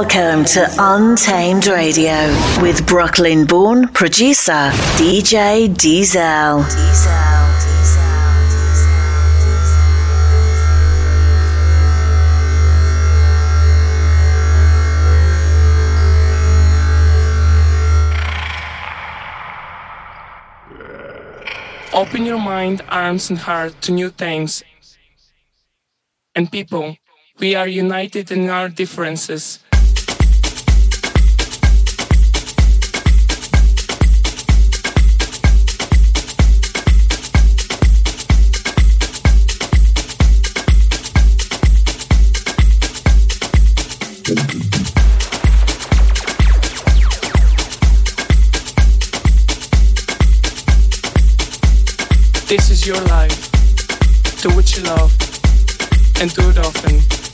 Welcome to Untamed Radio with Brooklyn born producer DJ Diesel. Open your mind, arms, and heart to new things and people. We are united in our differences. This is your life. Do what you love and do it often.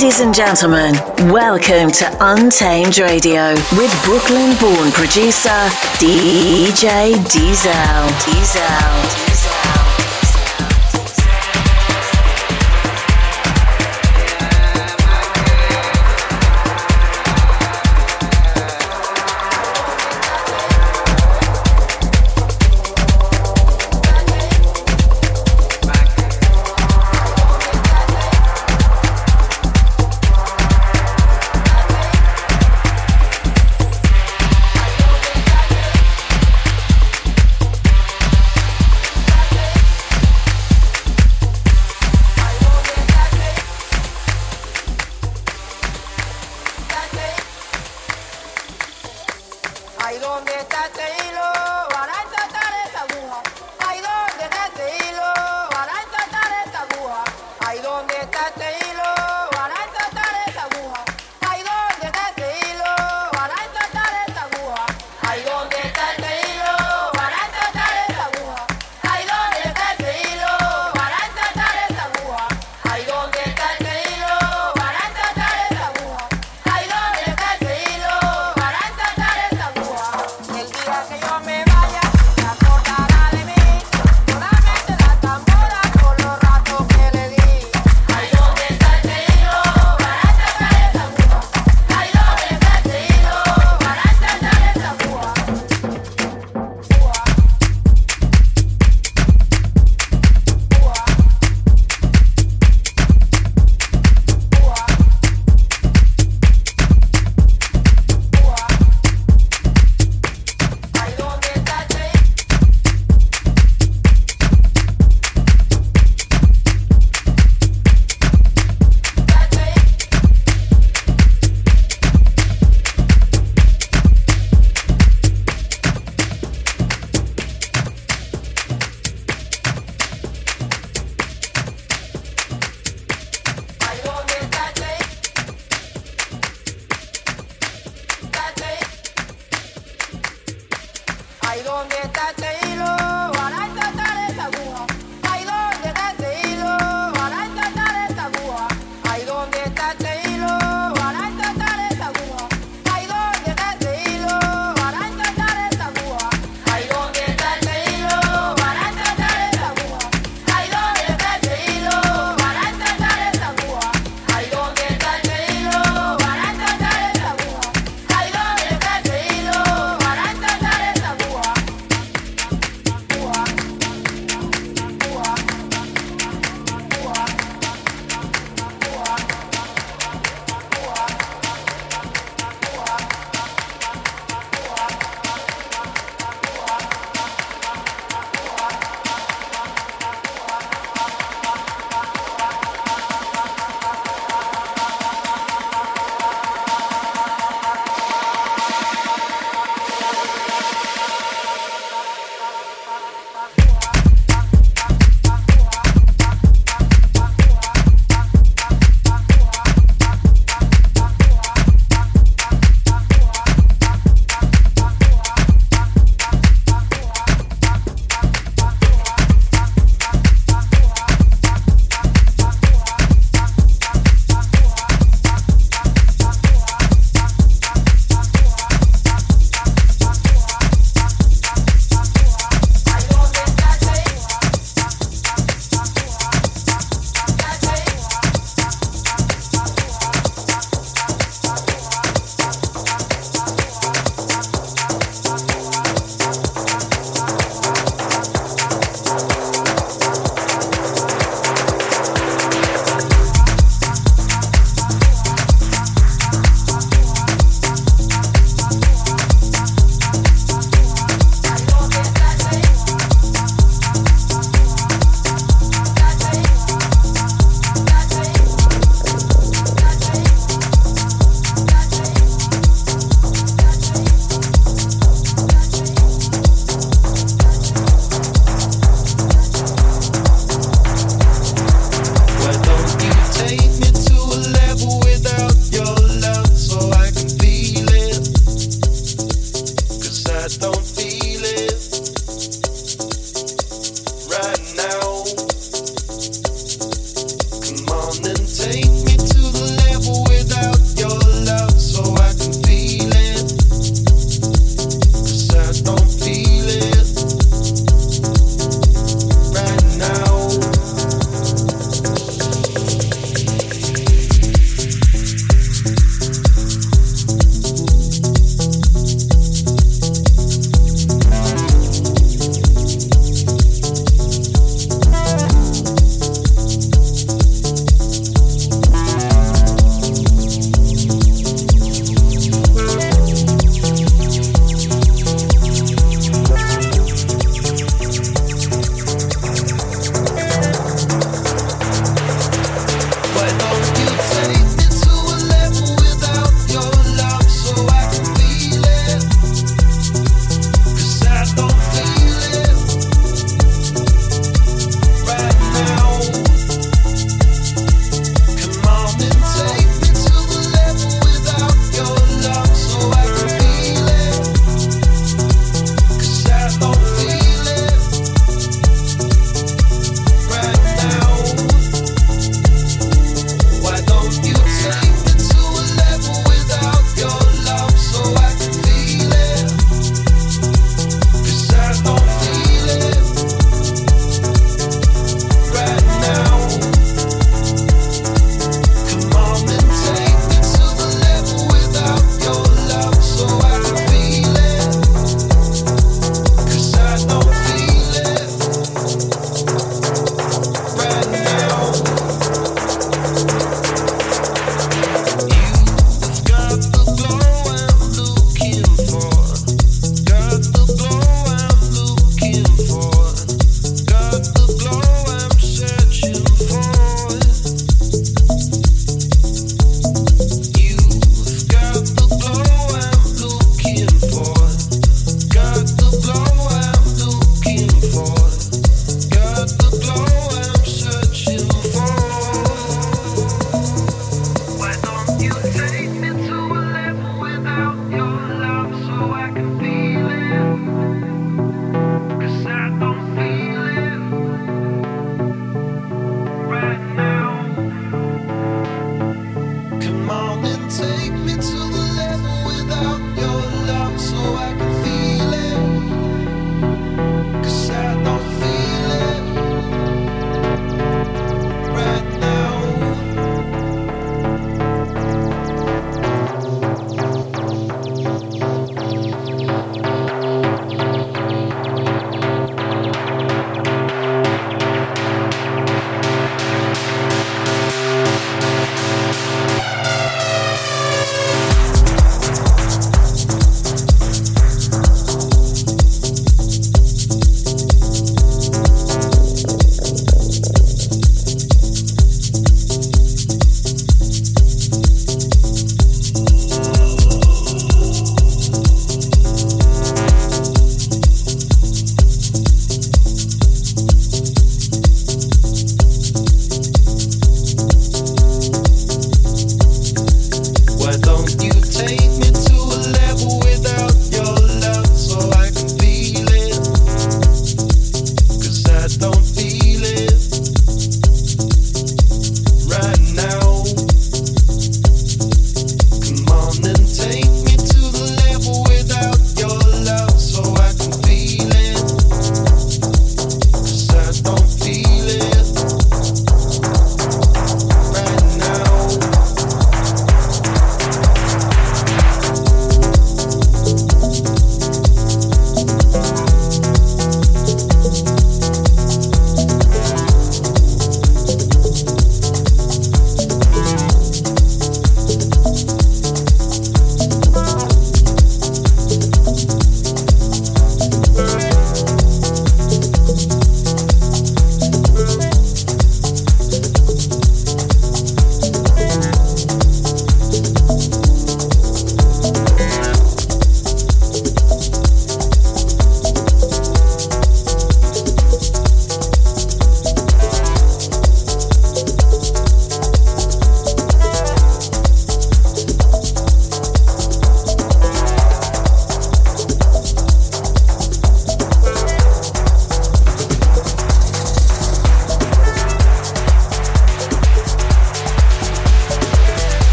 Ladies and gentlemen, welcome to Untamed Radio with Brooklyn born producer DJ Diesel. Diesel.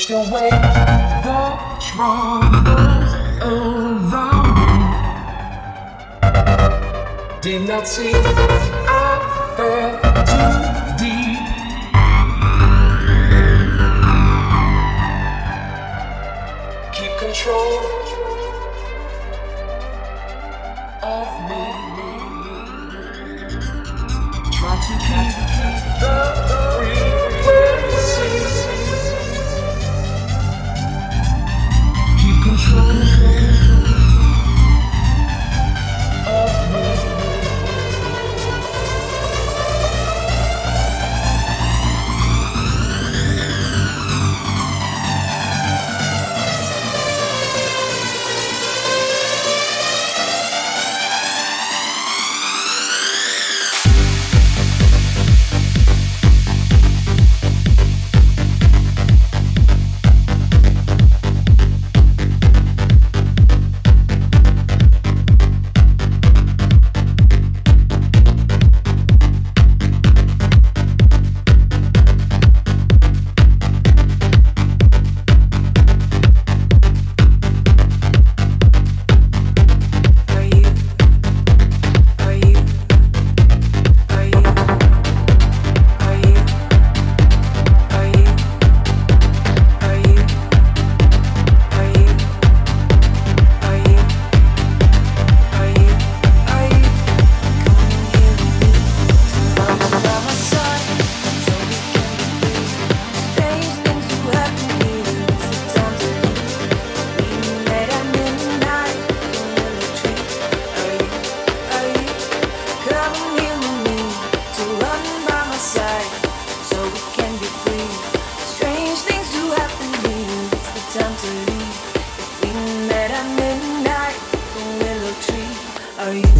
Pushed away the troubles around me. Did not see I fell too deep. Keep control Oh, Are you?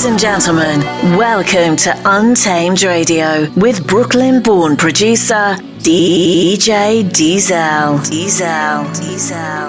Ladies and gentlemen, welcome to Untamed Radio with Brooklyn born producer DJ Diesel. Diesel. Diesel. Diesel.